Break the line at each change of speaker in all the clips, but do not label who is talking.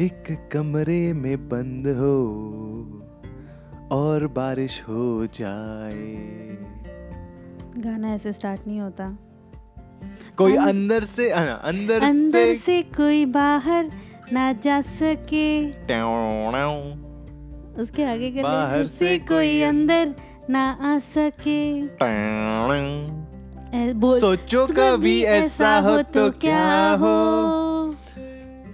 एक कमरे में बंद हो और बारिश हो जाए।
गाना ऐसे स्टार्ट नहीं होता।
कोई
हम-
अंदर से हाँ, अंदर,
अंदर
से,
से कोई बाहर ना जा सके। उसके आगे के
बाहर से कोई
अंदर ना आ सके।
सोचो कभी ऐसा हो तो क्या हो?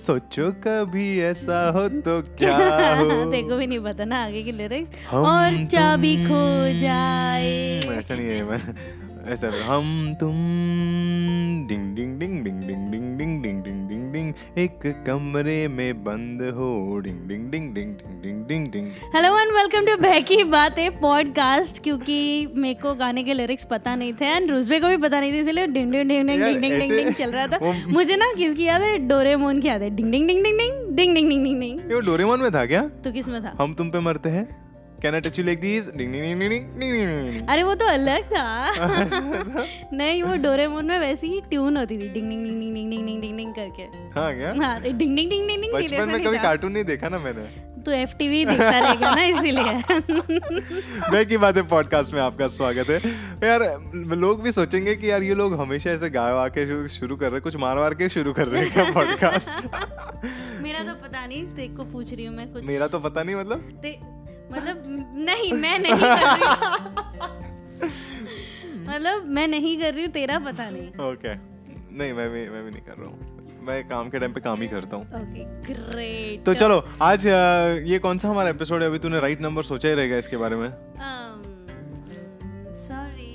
सोचो कभी ऐसा हो तो क्या हो?
देखो भी नहीं पता ना आगे की लिरिक्स और चाबी खो जाए।
ऐसा नहीं है मैं ऐसा हम तुम डिंग डिंग डिंग डिंग डिंग डिंग एक कमरे में बंद हो ding ding ding ding ding ding ding ding
hello and welcome to Bahki Baatein podcast क्योंकि मेरे को गाने के लिरिक्स पता नहीं थे एंड रुजबे को भी पता नहीं थे इसलिए डिंग ding ding ding ding ding डिंग चल रहा था मुझे ना किसकी याद है डोरेमोन की याद है डिंग ding ding ding ding ding ding ding ding डिंग
ये डोरेमोन में था क्या
तो किसमें था
हम तुम पे मरते हैं can I touch you like this ding ding ding ding ding
अरे वो तो अलग था नहीं वो डोरेमोन में वैसी ही ट्यून होती थी डिंग ding ding ding ding ding ding डिंग करके
हाँ क्या
हाँ तो डिंग डिंग डिंग डिंग डिंग
बचपन में कभी कार्टून नहीं देखा ना मैंने
तो एफटीवी देखता रहेगा ना इसीलिए
मैं की बातें पॉडकास्ट में आपका स्वागत है यार लोग भी सोचेंगे कि यार ये लोग हमेशा ऐसे गाय शुरू- कर रहे हैं कुछ मार वार के शुरू कर रहे हैं क्या पॉडकास्ट
मेरा तो पता नहीं तेरे को पूछ रही हूँ मैं कुछ
मेरा तो पता नहीं मतलब
ते, मतलब नहीं मैं नहीं कर रही मतलब मैं नहीं कर रही हूँ तेरा पता नहीं।
ओके नहीं मैं भी मैं भी नहीं कर रहा हूँ। मैं काम के टाइम पे काम ही करता हूँ।
ओके ग्रेट
तो चलो आज ये कौन सा हमारा एपिसोड है? अभी तूने राइट नंबर सोचा ही रहेगा इसके बारे में।
Um, सॉरी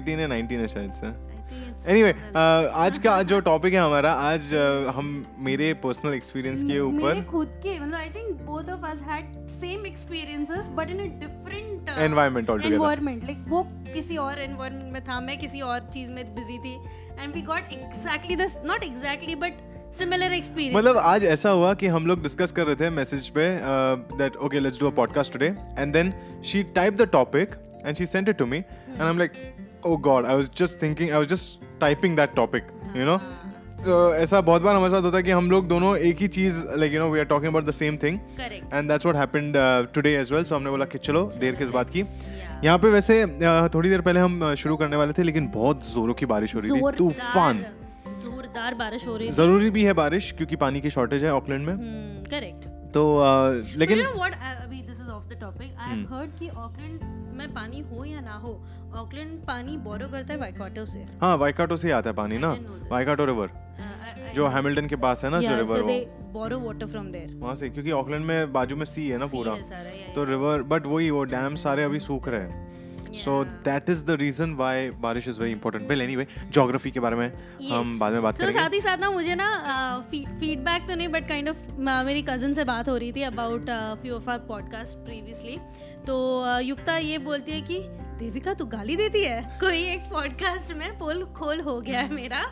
18 है 19 है शायद से। एनीवे आज का जो टॉपिक है हमारा आज अ, हम मेरे पर्सनल एक्सपीरियंस के
मेरे
ऊपर
खुद के मतलब I think both of us had same experiences but in a different
Environment altogether.
Environment like वो किसी और एनवायरनमेंट में था मैं किसी और चीज़ में बिज़ी थी and we got exactly the not exactly but similar experience
मतलब आज ऐसा हुआ कि हम लोग डिस्कस कर रहे थे मैसेज पे that okay let's do a podcast today and then she type the topic and she sent it to me and I am like oh god I was just thinking I was just typing that topic you know तो ऐसा बहुत बार हमारे साथ होता है कि हम लोग दोनों एक ही चीज़ like you know we are talking about the same
thing
and that's what happened today as well so हमने बोला कि चलो देर किस बात की? यहाँ पे वैसे uh, थोड़ी देर पहले हम uh, शुरू करने वाले थे लेकिन बहुत जोरों की बारिश हो रही थी। तूफ़ान।
जोरदार बारिश हो रही है
ज़रूरी भी है बारिश क्योंकि पानी की शॉर्टेज है ऑकलैंड में।
करेक्ट
तो uh, लेकिन
what अभी the topic I have heard कि ऑकलैंड में पानी हो या ना हो? ऑकलैंड पानी बोरो करता है वाइकाटो से।
हाँ वाइकाटो से आता है पानी ना। वाइकाटो रिवर
Uh,
जो हैमिल्टन के पास है ना जो
river borrow water from there
वहाँ से क्योंकि ऑकलैंड में बाजू में सी है ना पूरा। तो रिवर बट वही वो डैम सारे अभी सूख रहे हैं। So that is the reason why barish is very important well anyway geography के बारे में yes. हम बाद में बात
so,
करेंगे।
साथ ही साथ ना मुझे ना फीडबैक uh, तो नहीं बट काइंड ऑफ़ मेरी कज़न से बात हो रही थी about few of our podcast previously तो uh, युक्ता ये बोलती है कि देविका तू गाली देती है? कोई एक पॉडकास्ट में पोल खोल हो गया है मेरा।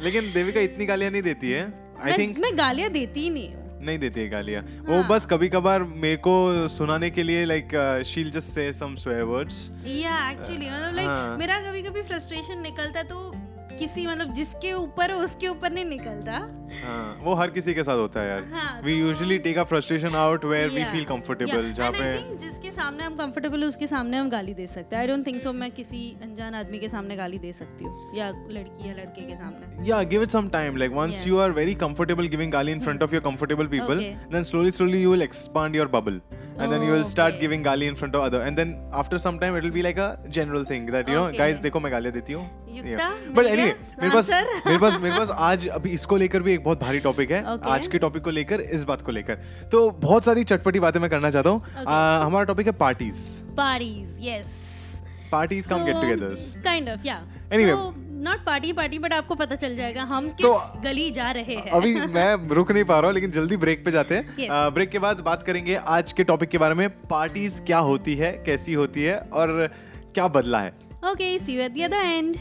लेकिन देविका इतनी गालियाँ नहीं देती है। आई
मैं,
थिंक
मैं गालियाँ देती ही नहीं हूँ।
नहीं देती है गालिया वो
हाँ।
बस कभी कभार मेरे को सुनाने के लिए like she'll just say some swear words
या एक्चुअली मतलब लाइक
हाँ।
मेरा कभी कभी फ्रस्ट्रेशन निकलता है तो किसी मतलब जिसके ऊपर है उसके ऊपर नहीं निकलता
हाँ वो हर किसी के साथ होता है यार
हाँ,
वी
तो-
usually take a frustration out where
we
feel comfortable
yeah.
जहाँ
And I
पे
think जिसके सामने हम कंफर्टेबल है उसके सामने हम गाली दे सकते हैं आई डोंट थिंक सो मैं किसी अनजान आदमी के सामने गाली दे सकती हूँ या लड़की या लड़के के सामने
yeah give it some time like once
Yeah.
you are very comfortable giving gali in front of your comfortable people
Okay.
then slowly slowly you will expand your bubble and then you will start
Okay.
giving gali in front of other and then after some time it will be like a general thing that you
okay.
know guys देखो मैं गालियाँ देती हूँ but
any
मेरे पास मेरे पास मेरे पास आज अभी इसको लेकर भी एक बहुत भारी टॉपिक है।
Okay.
आज के टॉपिक को लेकर इस बात को लेकर। तो बहुत सारी चटपटी बातें मैं करना चाहता हूँ।
Okay.
हमारा टॉपिक है parties
parties yes
parties come get togethers
kind of या
Anyway.
Not party party but आपको पता चल जाएगा हम किस
तो-
गली जा रहे हैं।
अभी मैं रुक नहीं पा रहा हूँ लेकिन जल्दी ब्रेक पे जाते हैं।
Yes.
आ, ब्रेक के बाद बात करेंगे आज के टॉपिक के बारे में। पार्टीज़ क्या होती है कैसी होती है और क्या बदला है?
Okay see you at the other end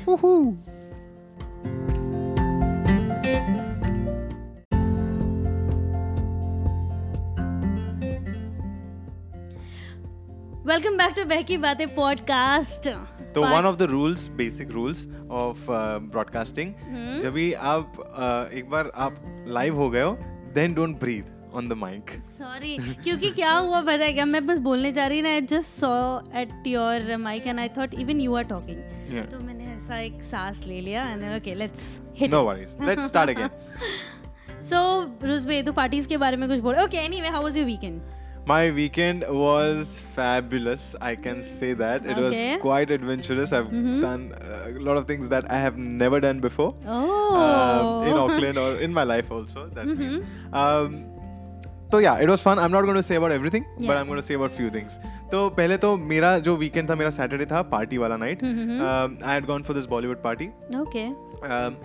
welcome back to Bahki Baatein podcast
तो one of the rules basic rules of
broadcasting.
जब भी आप uh, एक बार आप लाइव हो गए हो then don't breathe on the mic.
Sorry क्योंकि क्या हुआ पता है क्या मैं बस बोलने जा रही ना I just saw at your mic and I thought even you are
talking.
तो मैंने ऐसा एक सांस ले लिया and okay let's hit
No worries. Let's start again.
So Roozbeh तो पार्टीज़ के बारे में कुछ बोल okay anyway how was your weekend
My weekend was fabulous. I can say that. It
Okay.
was quite adventurous. I've mm-hmm. done uh, a lot of things that I have never done before.
Oh.
um, in Auckland or in my life also. That mm-hmm. means. Um, तो या it was fun I not going to say about but I am about few things तो पहले तो मेरा जो weekend था मेरा Saturday था पार्टी वाला night I had gone for this Bollywood party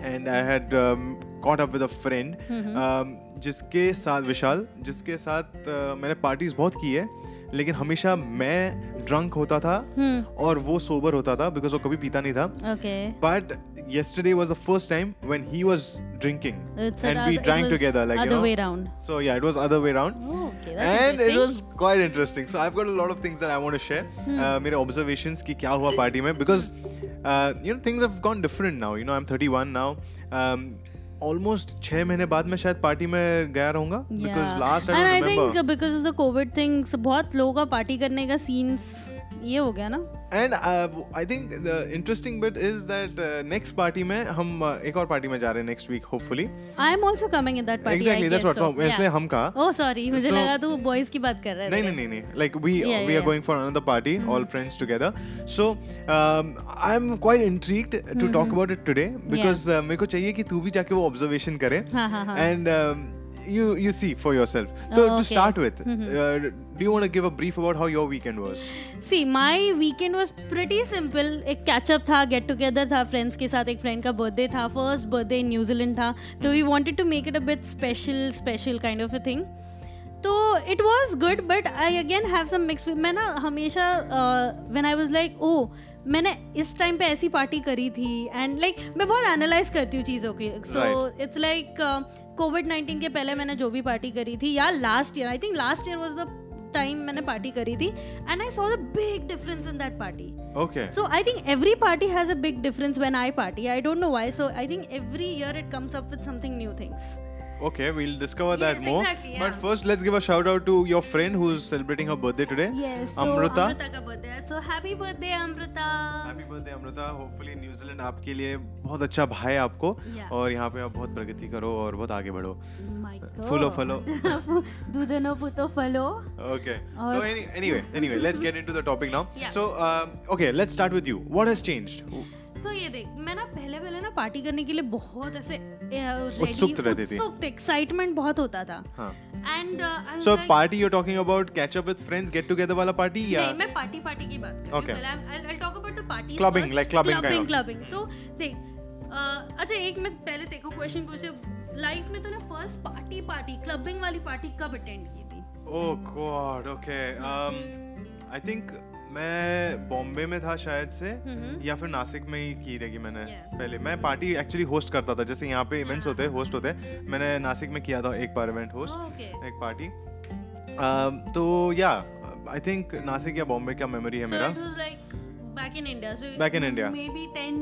and I had caught up with जिसके साथ विशाल जिसके साथ uh, मैंने पार्टीज़ बहुत की है. लेकिन हमेशा मैं ड्रंक होता था और वो सोबर होता था बिकॉज़ वो कभी पीता नहीं था But yesterday was the first time when he was drinking
It's
and we drank together, like
other you
know.
way round.
So yeah, it was other way around.
Oh, okay,
and it was quite interesting. So I've got a lot of things that I want to share.
Hmm.
Uh, मेरे observations की क्या हुआ party में because uh, you know things have gone different now. You know I'm 31 now. Um, almost छह महीने बाद में शायद पार्टी में गया रहूँगा because last I
think because of the covid things बहुत लोगों का पार्टी करने का सीन्स ये हो गया ना?
And I think the interesting bit is that next party में हम uh, एक और पार्टी में जा रहे हैं next week hopefully
I am also coming in that party
exactly that's what
we
इसलिए हम कहा?
ओह सॉरी मुझे
so,
लगा तू बॉयज़ की बात कर रहा है
नहीं नहीं नहीं like we we are going for another party all friends together so I am quite intrigued to talk about it today because मेरे को चाहिए कि तू भी जाके वो ऑब्जर्वेशन करे.
हाँ, हाँ, हाँ.
And you you see for yourself. So
Oh, okay.
to start with mm-hmm. uh, do you want to give a brief about how your weekend was?
See my weekend was pretty simple एक catch up था get together था friends के साथ एक friend का birthday था first birthday in New Zealand था. तो we wanted to make it a bit special special kind of a thing तो it was good but I again have some mix मैं ना हमेशा when I was like oh मैंने इस time पे ऐसी पार्टी करी थी. एंड लाइक like, मैं बहुत एनालाइज करती हूँ चीज़ों की. So it's like covid nineteen के पहले मैंने जो भी पार्टी करी थी या last year I think last year was the time मैंने पार्टी करी थी and I saw the big difference in that party
okay
so I think every party has a big difference when I party I don't know why so I think every year it comes up with something new things
okay we'll discover that
Yes,
more
exactly,
but
yeah.
first let's give a shout out to your friend who's celebrating her birthday today
Yes. So
Amrita
Amrita का birthday. है. So happy birthday Amrita.
Happy birthday Amrita hopefully New Zealand आपके लिए बहुत अच्छा भाई है आपको
Yeah.
और यहाँ पे आप बहुत प्रगति करो और बहुत आगे बढ़ो
My God.
फूलो फलो
दूधनो पुतो फलो.
okay
और-
so any, anyway anyway let's get into the topic now
Yeah.
so um, okay let's start with you what has changed so
so, ये देख मैं ना पहले पहले ना पार्टी करने के लिए बहुत ऐसे
उत्सुक रहती थी।
उत्सुक एक्साइटमेंट बहुत होता था। And
so party you talking about catch up with friends get together वाला पार्टी या
नहीं मैं पार्टी पार्टी की बात कर रही हूँ। I will talk about the party
clubbing like clubbing
clubbing clubbing so देख uh, अच्छा एक मैं पहले देखो क्वेश्चन पूछ लाइफ में तो तूने फ़र्स्ट पार्टी पार्टी क्लबिंग वाली पार्टी कब अटेंड की थी?
Oh god okay I think मैं बॉम्बे में था शायद से या फिर नासिक में ही की रहेगी मैंने
Yeah.
पहले। मैं पार्टी एक्चुअली होस्ट करता था जैसे यहाँ पे इवेंट्स होते हैं होस्ट होते हैं। मैंने नासिक में किया था एक बार इवेंट होस्ट
ओके
एक पार्टी तो या आई थिंक नासिक या बॉम्बे का मेमोरी है
so
मेरा।
it was like back in India. So
Back in
10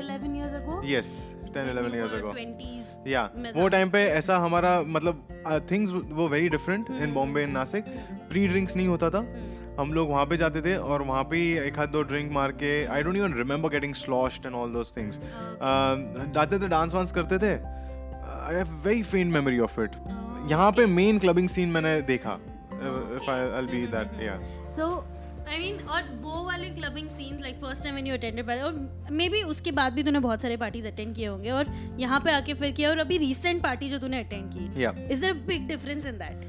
11 years ago?
Yes 10 11 years ago.
20s
या वो टाइम पे ऐसा हमारा मतलब थिंग्स वो very different in Bombay in Nashik pre drinks नहीं होता था. हम लोग वहाँ पे जाते थे और वहाँ पे एक हाथ दो ड्रिंक मार के I don't even remember getting sloshed and all those things जाते थे डांस वांस करते थे। I have very faint memory of it यहाँ पे मेन क्लबिंग सीन मैंने देखा if I will be that या
so I mean और वो वाले clubbing scenes like first time when you attended party और मे बी उसके बाद भी तूने बहुत सारे पार्टीज़ अटेंड किए होंगे और यहाँ पे आके फिर किया और अभी रिसेंट पार्टी जो तूने अटेंड की is there big difference in that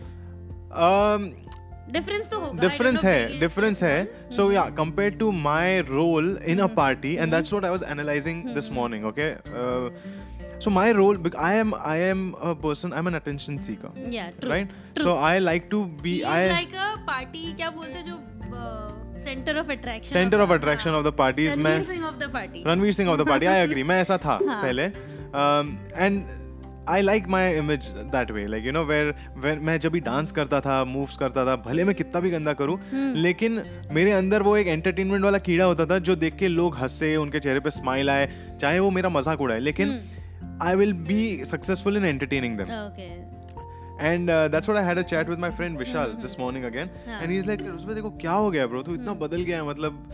um
difference तो होगा
difference है difference है so yeah compared to my role in a party and that's what i was analyzing this morning okay uh, so my role i am i am a person i'm an attention seeker
या true
right true. so i like to be i
अ party क्या बोलते हैं जो center of attraction
center of attraction of the parties मैं
Ranveer Singh of the party
Ranveer Singh of the party I agree मैं ऐसा था पहले and I like my image that way like you know where where मैं जब भी dance करता था मूव्स करता था भले मैं कितना भी गंदा करूँ लेकिन मेरे अंदर वो एक एंटरटेनमेंट वाला कीड़ा होता था जो देख के लोग हंसे उनके चेहरे पे स्माइल आए चाहे वो मेरा मज़ाक उड़ाए लेकिन I will be successful in entertaining
them
And uh, that's what I had a chat with my friend Vishal this morning again.
हाँ.
And he's like, उसमें देखो क्या हो गया bro, तू इतना बदल गया है मतलब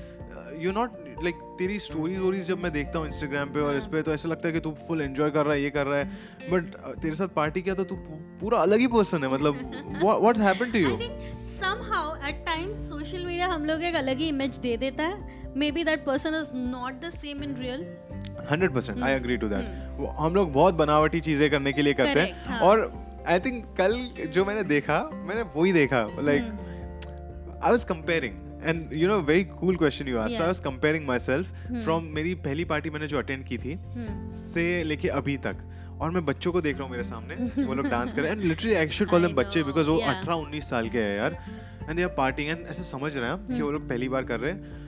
यू नॉट लाइक तेरी स्टोरीज वोरीज जब मैं देखता हूँ इंस्टाग्राम पे और इस पे तो ऐसा लगता है कि तू फुल एंजॉय कर रहा है ये कर रहा है। बट तेरे साथ पार्टी किया तो तू पूरा अलग ही पर्सन है मतलब what happened to
you think somehow at times social media हम लोग एक अलग ही इमेज दे देता है। Maybe that person is not the same in real
hundred percent I agree to that हम लोग बहुत बनावटी चीज़ें करने के लिए करते
Correct,
हैं।
हाँ.
और आई थिंक कल जो मैंने देखा मैंने वही देखा like I was comparing and you know very cool question you
asked
I was comparing myself from मेरी पहली पार्टी मैंने जो अटेंड की थी
Hmm.
से लेके अभी तक। और मैं बच्चों को देख रहा हूँ मेरे सामने वो लोग डांस कर रहे हैं। And literally
I
should call
them
bachche because वो
yeah.
18 19 साल के हैं यार। एंड दे आर पार्टिंग एंड ऐसे समझ रहे हैं कि वो लोग पहली बार कर रहे हैं।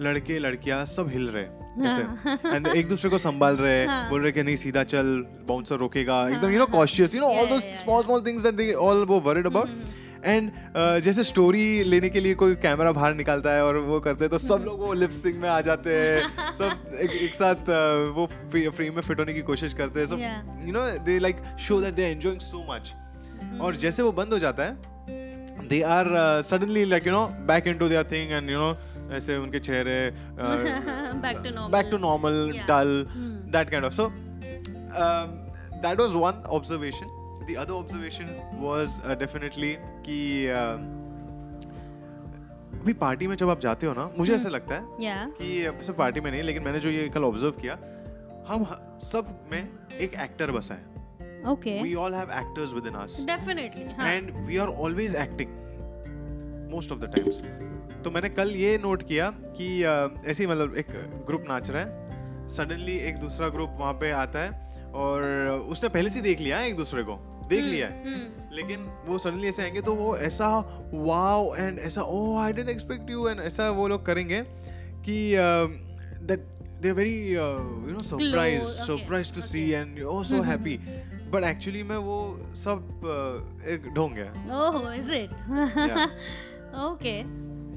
लड़के लड़कियाँ सब हिल रहे हैं एंड एक दूसरे को संभाल रहे हैं
हाँ.
बोल रहे कि नहीं सीधा चल बाउंसर रोकेगा। एकदम you know cautious you know all
Yeah, yeah,
small small things that they all वो वरिड अबाउट एंड जैसे स्टोरी लेने के लिए कोई कैमरा बाहर निकालता है और वो करते हैं तो सब लोग वो लिप सिंग में आ जाते हैं। सब एक, एक साथ uh, वो फ्रेम में फिट होने की कोशिश करते हैं। सब you know they like show that they enjoying so much और जैसे वो बंद हो जाता है they are suddenly like you know back into their thing and you know ऐसे उनके चेहरे
back to normal
dull that normal of so Hmm. that one of the other observation was uh, definitely कि uh, अभी party में जब आप जाते हो ना मुझे
Hmm.
ऐसा लगता है
या
कि अब सिर्फ़ पार्टी में नहीं लेकिन मैंने जो ये कल ऑब्ज़र्व किया हम सब में एक एक्टर बसा है।
Okay
we all have actors within us.
Definitely हाँ।
And we are always acting most of the times. तो मैंने कल ये नोट किया कि uh, ऐसे ही मतलब एक ग्रुप नाच रहा है। सडनली एक दूसरा ग्रुप वहाँ पे आता है और उसने पहले से देख लिया एक दूसरे को। देख लिया है।
हम्म।
लेकिन वो सडनली ऐसे आएँगे तो वो ऐसा वाओ एंड ऐसा ओह I didn't expect you and ऐसा वो लोग करेंगे कि that they are very you
know
surprise surprise to
see.
And oh so happy but actually में वो सब uh, एक ढोंग है।
ओह इज़ इट ओके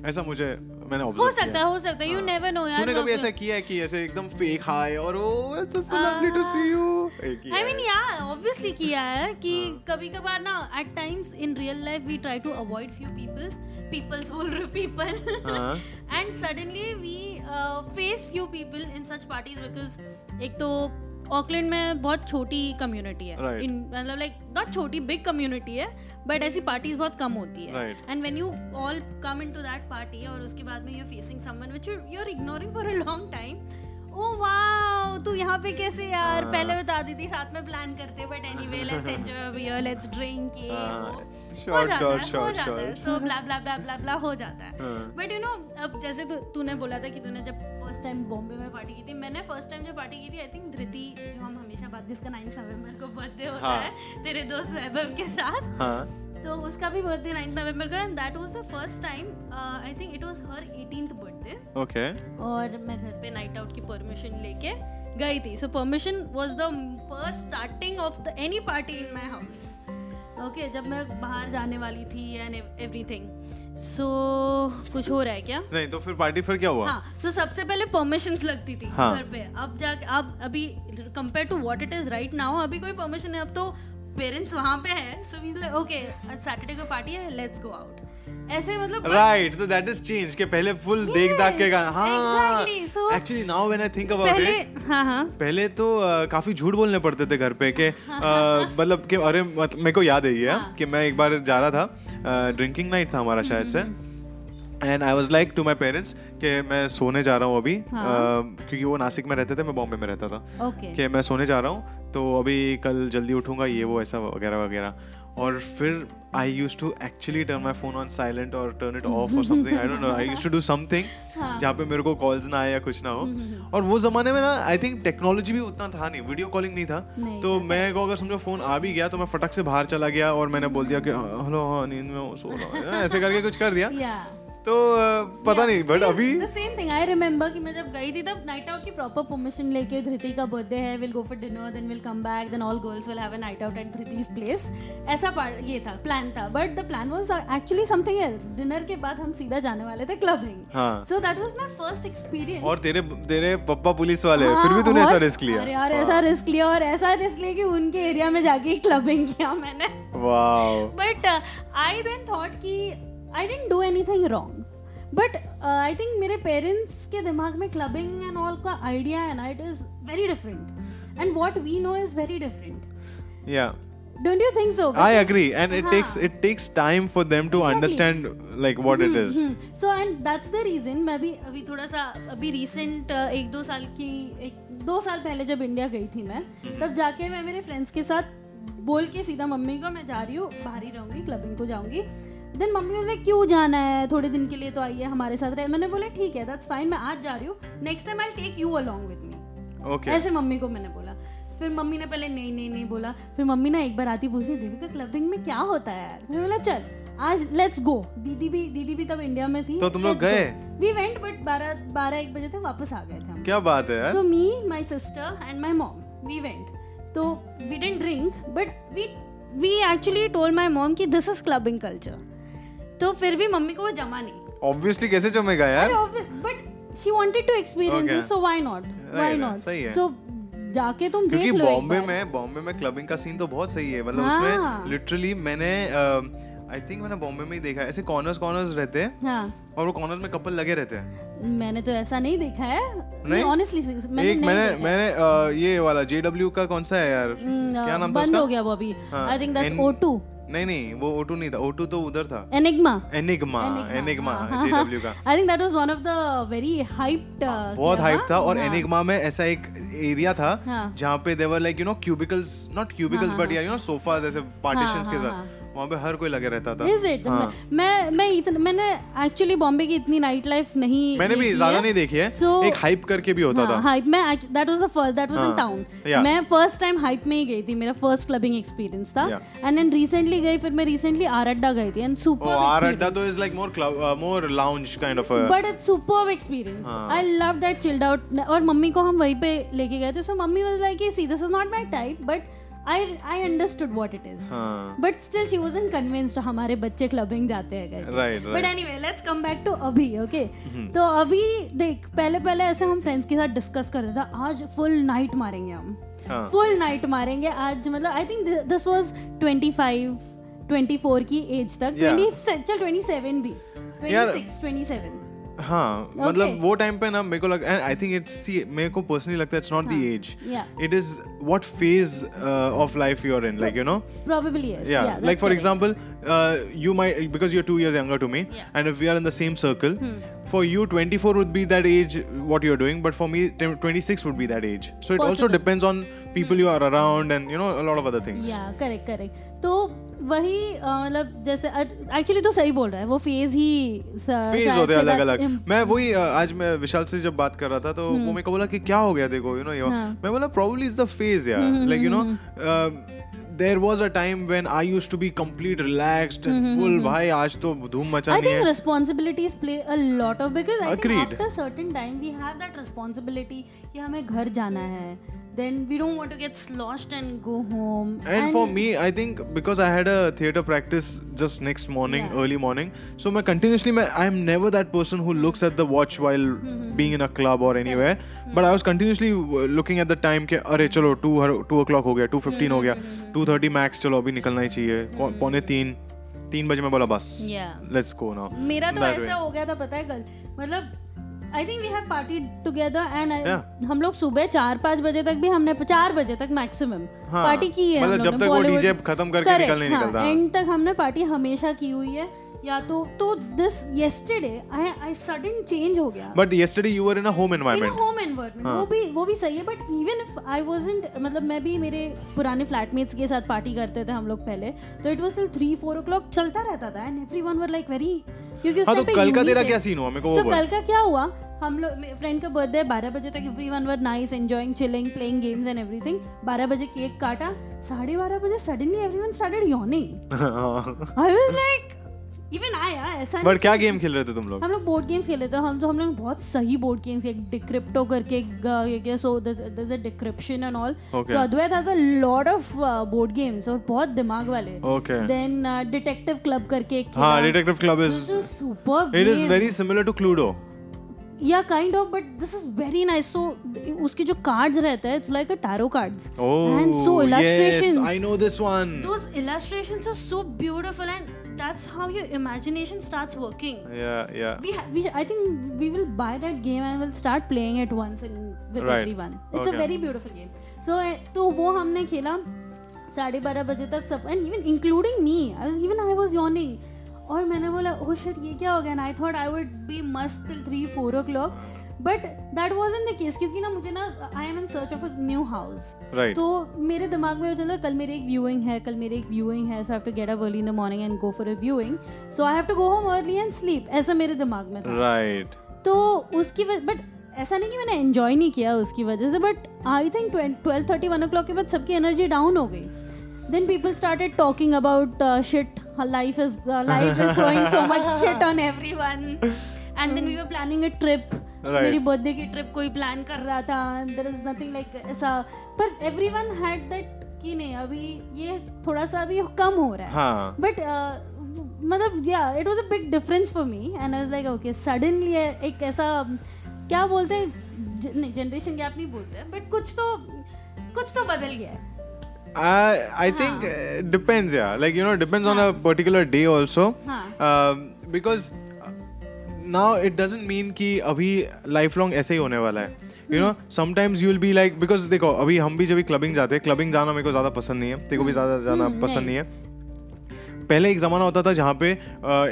ऐसा मुझे मैंने
हो सकता है। हो सकता है। यू
हाँ.
नेवर नो यार
तूने कभी ऐसा किया है कि ऐसे एकदम फेक हाय और ओ it's so lovely to see you
I mean yeah obviously किया है कि कभी कभार ना at times in real life we try to avoid few peoples peoples बोल रहे पीपल
हाँ.
And suddenly we face few people in such parties because एक तो ऑकलैंड में बहुत छोटी कम्युनिटी है। मतलब लाइक नॉट छोटी बिग कम्युनिटी है बट ऐसी पार्टीज़ बहुत कम होती है। And when you all come into that party और उसके बाद में you are facing someone which you are ignoring for a long time oh wow तू यहाँ पे कैसे यार
हाँ.
पहले बता दी थी साथ में प्लान करते but anyway let's enjoy beer let's drink ये
हाँ.
वो हो जाता है हो जाता है so blah blah blah blah blah हो जाता है. बट यू नो अब जैसे तू तूने बोला था कि तूने जब फ़र्स्ट टाइम बॉम्बे में पार्टी की थी मैंने फ़र्स्ट टाइम जो पार्टी की थी आई थिंक धृति जो हम हमेशा बात जिसका नाइन्थ नवंबर को बर्थडे होता
हाँ.
है तेरे दोस्त वैभव के साथ
हाँ
तो उसका भी बर्थडे नाइन्थ नवंबर का and that was the first time I think it was her 18th birthday
okay
और मैं घर पे नाइट आउट की परमिशन लेके गई थी. So permission was the first starting of the any party in my house okay जब मैं बाहर जाने वाली थी एंड एवरीथिंग सो कुछ हो रहा है क्या?
नहीं तो फिर पार्टी फिर क्या हुआ?
हाँ तो सबसे पहले परमिशंस लगती थी
हाँ.
घर पे. अब जाके अब अभी compare to what it is right now अभी कोई परमिशन है अब तो पेरेंट्स वहाँ पे है सो वी लाइक ओके आज सैटरडे को पार्टी है लेट्स गो आउट ऐसे मतलब
राइट तो दैट इज़ चेंज के पहले फुल yes, देख दाख के गाना हाँ। Actually now when I think about
पहले
इट
हाँ हाँ।
पहले तो uh, काफ़ी झूठ बोलने पड़ते थे घर पे के मतलब uh, के अरे मेरे को याद है ये
हाँ.
कि मैं एक बार जा रहा था ड्रिंकिंग नाइट था हमारा शायद से। And I was like to my parents कि मैं सोने जा रहा हूँ अभी।
हाँ.
uh, क्योंकि वो नासिक में रहते थे मैं बॉम्बे में रहता था। कि मैं सोने जा रहा हूँ तो अभी कल जल्दी उठूँगा ये वो ऐसा वगैरह वगैरह। और फिर I use to actually turn my phone on silent और टर्न इट ऑफ़ और something I don't know I use to do something
हाँ.
जहाँ पे मेरे को कॉल्स ना आए या कुछ ना हो। और वो जमाने में ना आई थिंक टेक्नोलॉजी भी उतना था नहीं वीडियो कॉलिंग नहीं था।
नहीं
तो मैं को अगर समझो फ़ोन आ भी गया तो मैं फटक से बाहर चला गया और मैंने बोल दिया कि हेलो हाँ नींद में सो रहा हूँ। ऐसे करके कुछ कर दिया। तो uh, पता नहीं बट अभी
the same thing I remember कि मैं जब गई थी तब नाइट आउट की प्रॉपर परमिशन लेके धृति का बर्थडे है will go for dinner then will come back then all girls will have a night out at Dhriti's place ऐसा ये था प्लान था but the plan was actually something else dinner के बाद हम सीधा जाने वाले थे क्लबिंग
हाँ।
So that was my first experience
और तेरे तेरे पप्पा पुलिस वाले फिर भी तूने ऐसा रिस्क लिया?
हाँ, अरे यार ऐसा रिस्क लिया और ऐसा रिस्क लिया कि उनके एरिया में जाके क्लबिंग किया मैंने।
Wow.
but uh, I then thought कि I didn't do anything wrong. But I think मेरे पेरेंट्स के दिमाग में क्लबिंग एंड ऑल का आइडिया है ना it is very different and what we know is very different
Yeah.
Don't you think so
I agree, and it
हाँ.
takes it takes time for them to
Exactly.
understand like what mm-hmm. it is.
So and that's the reason मैं भी अभी थोड़ा सा अभी recent एक दो साल की एक दो साल पहले जब इंडिया गई थी मैं तब जाके मैं मेरे फ्रेंड्स के साथ बोल के सीधा मम्मी को मैं जा रही हूँ बाहर ही रहूँगी क्लबिंग को जाऊँगी देन मम्मी वाज क्यों जाना है? थोड़े दिन के लिए तो आइए हमारे साथ रहे मैंने बोला ठीक है दैट्स फाइन मैं आज जा रही हूँ। Next time I take you along with me
Okay.
ऐसे मम्मी को मैंने बोला। फिर मम्मी ने पहले नहीं नहीं नहीं बोला। फिर मम्मी ना एक बार आती पूछी देविका क्लबिंग में क्या होता है यार? मैंने बोला चल आज लेट्स गो दीदी भी दीदी भी तब इंडिया में थी।
तो तुम लोग गए?
वी वेंट बट बारह बारह एक बजे तक वापस आ गए थे हम।
क्या बात है यार।
So me my sister and my mom we went तो we didn't drink but we we actually told my mom कि दिस इज़ क्लबिंग कल्चर तो फिर भी मम्मी को वो जमा नहीं।
ऑब्वियसली कैसे जमेगा यार?
But
she
wanted to experience so why
not
why
not है।
सो जाके तुम देख लो
बॉम्बे में बॉम्बे में क्लबिंग का सीन तो बहुत सही है। मतलब
हाँ।
उसमें लिटरली मैंने आई थिंक मैंने बॉम्बे में ही देखा है। ऐसे कॉर्नर्स कॉर्नर्स रहते हैं
हाँ।
और वो कॉर्नर्स में कपल लगे रहते हैं।
मैंने तो ऐसा नहीं देखा है।
नहीं?
ऑनेस्टली मैंने
एक
नहीं
मैंने। मैंने अ, ये वाला जेडब्ल्यू का कौन सा है यार?
हम्म,
क्या नाम था
बंद हो गया वो अभी।
हाँ,
आई थिंक दैट्स
N-
O2
नहीं नहीं वो ओटू नहीं था. ओटू तो उधर था.
एनिग्मा
एनिग्मा एनिग्मा जेडब्ल्यू का.
I think that was one of the very hyped
बहुत हाइप था और एनिग्मा में ऐसा एक एरिया था
हाँ।
जहाँ पे there were like you know cubicles not cubicles but यार यू नो सोफाज ऐसे पार्टीशंस के
हाँ,
साथ. वहाँ पे हर कोई लगे रहता था।
इज़ इट
हाँ।
मैं मैं इतना मैंने एक्चुअली बॉम्बे की इतनी नाइट लाइफ नहीं
मैंने भी ज़्यादा नहीं देखी है।
So-
एक हाइप करके भी होता हाँ, था।
हाइप मैं that was the first that
was
in
town
मैं फ़र्स्ट टाइम हाइप में ही गई थी मेरा फ़र्स्ट क्लबिंग एक्सपीरियंस था. एंड देन रिसेंटली गई फिर मैं रिसेंटली आर अड्डा गई थी। एंड सुपर
आर अड्डा तो is like more club more lounge kind
of but it's super
experience.
I love that chilled out और मम्मी को हम वहीं पे लेके गए थे। So mummy was like see this is not my type but I I understood what it is
हाँ.
But still she wasn't convinced हमारे बच्चे क्लबिंग जाते हैं
but
anyway let's come back to अभी ओके
हम्म।
तो अभी देख पहले पहले ऐसे हम फ्रेंड्स के साथ डिस्कस कर रहे थे आज फुल नाइट मारेंगे हम.
हाँ.
फुल नाइट मारेंगे आज मतलब आई थिंक दिस वाज 25 24 की एज तक.
Yeah.
20 चल 27 भी.
यार-
26 27
हाँ मतलब. वो टाइम पे ना मेरे को लग and I think it's see मेरे को पर्सनली लगता है it's not the age uh, of life you're in like you know
probably yes
yeah,
that's
like for
correct.
example uh, you might because you're two years younger to me
Yeah.
and if we are in the same circle
Hmm.
for you 24 would be that age what you're doing but for me t- 26 would be that age so it also
Possible.
depends on people you are around and you know a lot of other things
yeah correct correct तो वही मतलब जैसे actually तो सही बोल रहा है वो फ़ेज़ ही
फ़ेज़ होते हैं अलग अलग मैं वही uh, आज मैं विशाल से जब बात कर रहा था तो वो मेरे को बोला कि क्या हो गया देखो यू नो
Hmm. हाँ.
मैं बोला probably is the phase यार
हम्म,
like you know uh, there was a time when I used to be complete relaxed and
hmm,
full भाई आज तो धूम
I
मचानी
think
है
responsibilities play a lot of because I
Agreed.
think after certain time we have that responsibility कि हमें घर जाना है then we don't want to get sloshed and go home
And, and, for me, I think because I had a theater practice just next morning,
Yeah.
early morning, so मैं continuously मैं I'm never that person who looks at the watch while
Mm-hmm.
being in a club or anywhere. Mm-hmm. But I was continuously uh, looking at the time कि अरे चलो two two o'clock हो गया, two fifteen हो गया,
Mm-hmm.
two thirty max चलो अभी निकलना ही चाहिए, पौने तीन तीन बजे मैं बोला बस
yeah
let's go now.
मेरा तो ऐसा हो गया था पता है कल मतलब I think we have party together
and
हम लोग सुबह चार पाँच बजे तक भी हमने चार बजे तक मैक्सिमम
हाँ,
पार्टी की है
मतलब जब तक वो डीजे खत्म करके निकलने हाँ, निकलता।
एंड तक हमने पार्टी हमेशा की हुई है। या तो तो this yesterday I I sudden change हो गया।
But yesterday you were in a home
in
environment.
Home environment
हाँ।
वो भी वो भी सही है but even if I wasn't मतलब मैं भी मेरे पुराने फ्लैटमेट्स के साथ पार्टी करते थे हम लोग पहले तो इट वाज टिल 3 4 o'clock चलता रहता था and everyone were like very क्योंकि उस
हाँ
टाइम
तो
पे
कल का तेरा क्या सीन हुआ? मेरे को वो
सो
बोल।
कल का क्या हुआ? हम लोग फ्रेंड का बर्थडे बारह बजे तक everyone were nice enjoying chilling playing games and everything बारह बजे केक काटा साढ़े बारह बजे suddenly everyone started yawning I was like even आया ऐसा
बट क्या गेम खेल रहे थे तुम लोग?
हम लोग बोर्ड गेम्स खेल रहे थे। हम तो हम लोग बहुत सही बोर्ड गेम्स एक डिक्रिप्टो करके ये क्या so there is a decryption and all so Advait has a lot of board games और बहुत दिमाग वाले। ओके देन डिटेक्टिव क्लब करके एक
हाँ detective
club is super
it is very similar to Cluedo
yeah kind of but this is very nice so उसके जो cards रहते हैं it's like a tarot cards
and so
illustrations
I know this one
those illustrations are so beautiful and that's how your imagination starts working
Yeah, yeah.
we, ha- we I think we will buy that game and we'll start playing it once in, with
Right.
everyone it's
Okay.
a very beautiful game so eh, तो वो हमने खेला साढ़े बारह बजे तक सब and even including me even I was yawning और मैंने बोला ओह शिट ये क्या हो गया and I thought I would be must till three four o'clock but that was in the case क्योंकि ना मुझे ना I am in search of a new
house
तो मेरे दिमाग में चला कल मेरे एक व्यूइंग है कल मेरे एक व्यूइंग है so I have to get up early in the morning and go for a viewing so I have to go home early and sleep ऐसा मेरे दिमाग में था।
Right.
तो उसकी वजह बट ऐसा नहीं कि मैंने एंजॉय नहीं किया उसकी वजह से but I think twelve thirty one o'clock के बाद सबकी एनर्जी डाउन हो गई। Then people started talking about shit life is life is throwing so much shit on everyone and then we were planning a trip
Right.
मेरी birthday की trip कोई plan कर रहा था देर इज़ नथिंग लाइक ऐसा। पर every one had that कि नहीं अभी ये थोड़ा सा अभी कम हो रहा है।
हाँ.
बट मतलब yeah it was a big difference for me and I was like okay suddenly एक ऐसा क्या बोलते हैं नहीं जनरेशन गैप नहीं बोलते बट कुछ तो कुछ तो बदल गया है।
I I think uh, depends, yeah. Like you know, depends on a particular day also. It doesn't mean now it doesn't कि अभी lifelong ऐसे ही होने वाला है. You know, sometimes you'll be like because देखो अभी हम भी जब भी क्लबिंग जाते हैं क्लबिंग जाना मेरे को ज़्यादा पसंद नहीं है। तेरे को भी ज़्यादा जाना
हम्म,
पसंद
नहीं।
है। पहले एक जमाना होता था जहाँ पे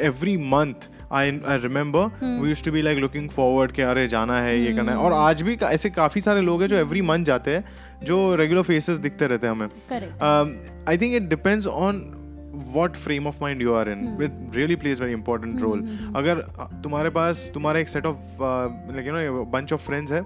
every month I I remember we use to be like looking forward कि अरे जाना है ये करना है। और आज भी ऐसे काफ़ी सारे लोग हैं जो एवरी मंथ जाते हैं जो रेगुलर फेसेस दिखते रहते हैं हमें।
Correct
um, I think it what frame of mind you are in with really plays very important role अगर तुम्हारे पास तुम्हारा एक set of like you know bunch of friends है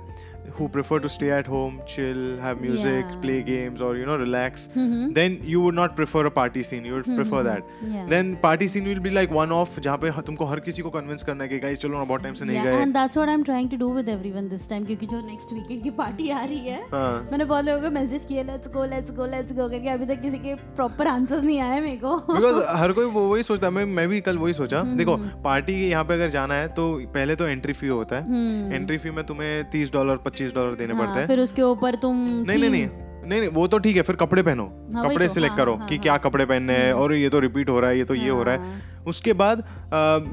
who prefer to stay at home, chill, have music,
Yeah.
play games, or you know relax, mm-hmm. then you would not prefer a party scene. You would mm-hmm. prefer that.
Yeah.
Then party scene will be like one off जहाँ पे ह- तुमको हर किसी को convince करना है कि guys चलो ना बहुत टाइम से नहीं
Yeah,
गए.
and that's what I'm trying to do with everyone this time क्योंकि जो next weekend की पार्टी आ रही है
हाँ.
मैंने बहुत लोगों को मैसेज किया let's go let's go let's go करके अभी तक किसी के प्रॉपर आंसर्स नहीं आए मेरे को
बिकॉज़ हर कोई वो वही सोचता है मैं मैं भी कल वही सोचा
हम्म,
देखो पार्टी यहाँ पे अगर जाना है तो पहले तो एंट्री फ़ी होता है
हम्म।
एंट्री फ़ी में तुम्हें तीस डॉलर पच्चीस डॉलर देने
हाँ,
पड़ते हैं।
फिर उसके ऊपर तुम
नहीं नहीं नहीं नहीं नहीं वो तो ठीक है फिर कपड़े पहनो।
हाँ,
कपड़े
तो,
सिलेक्ट
हाँ,
करो
हाँ,
कि
हाँ।
क्या कपड़े पहनने हैं और ये तो रिपीट हो रहा है ये तो ये हो रहा है।
हाँ।
उसके बाद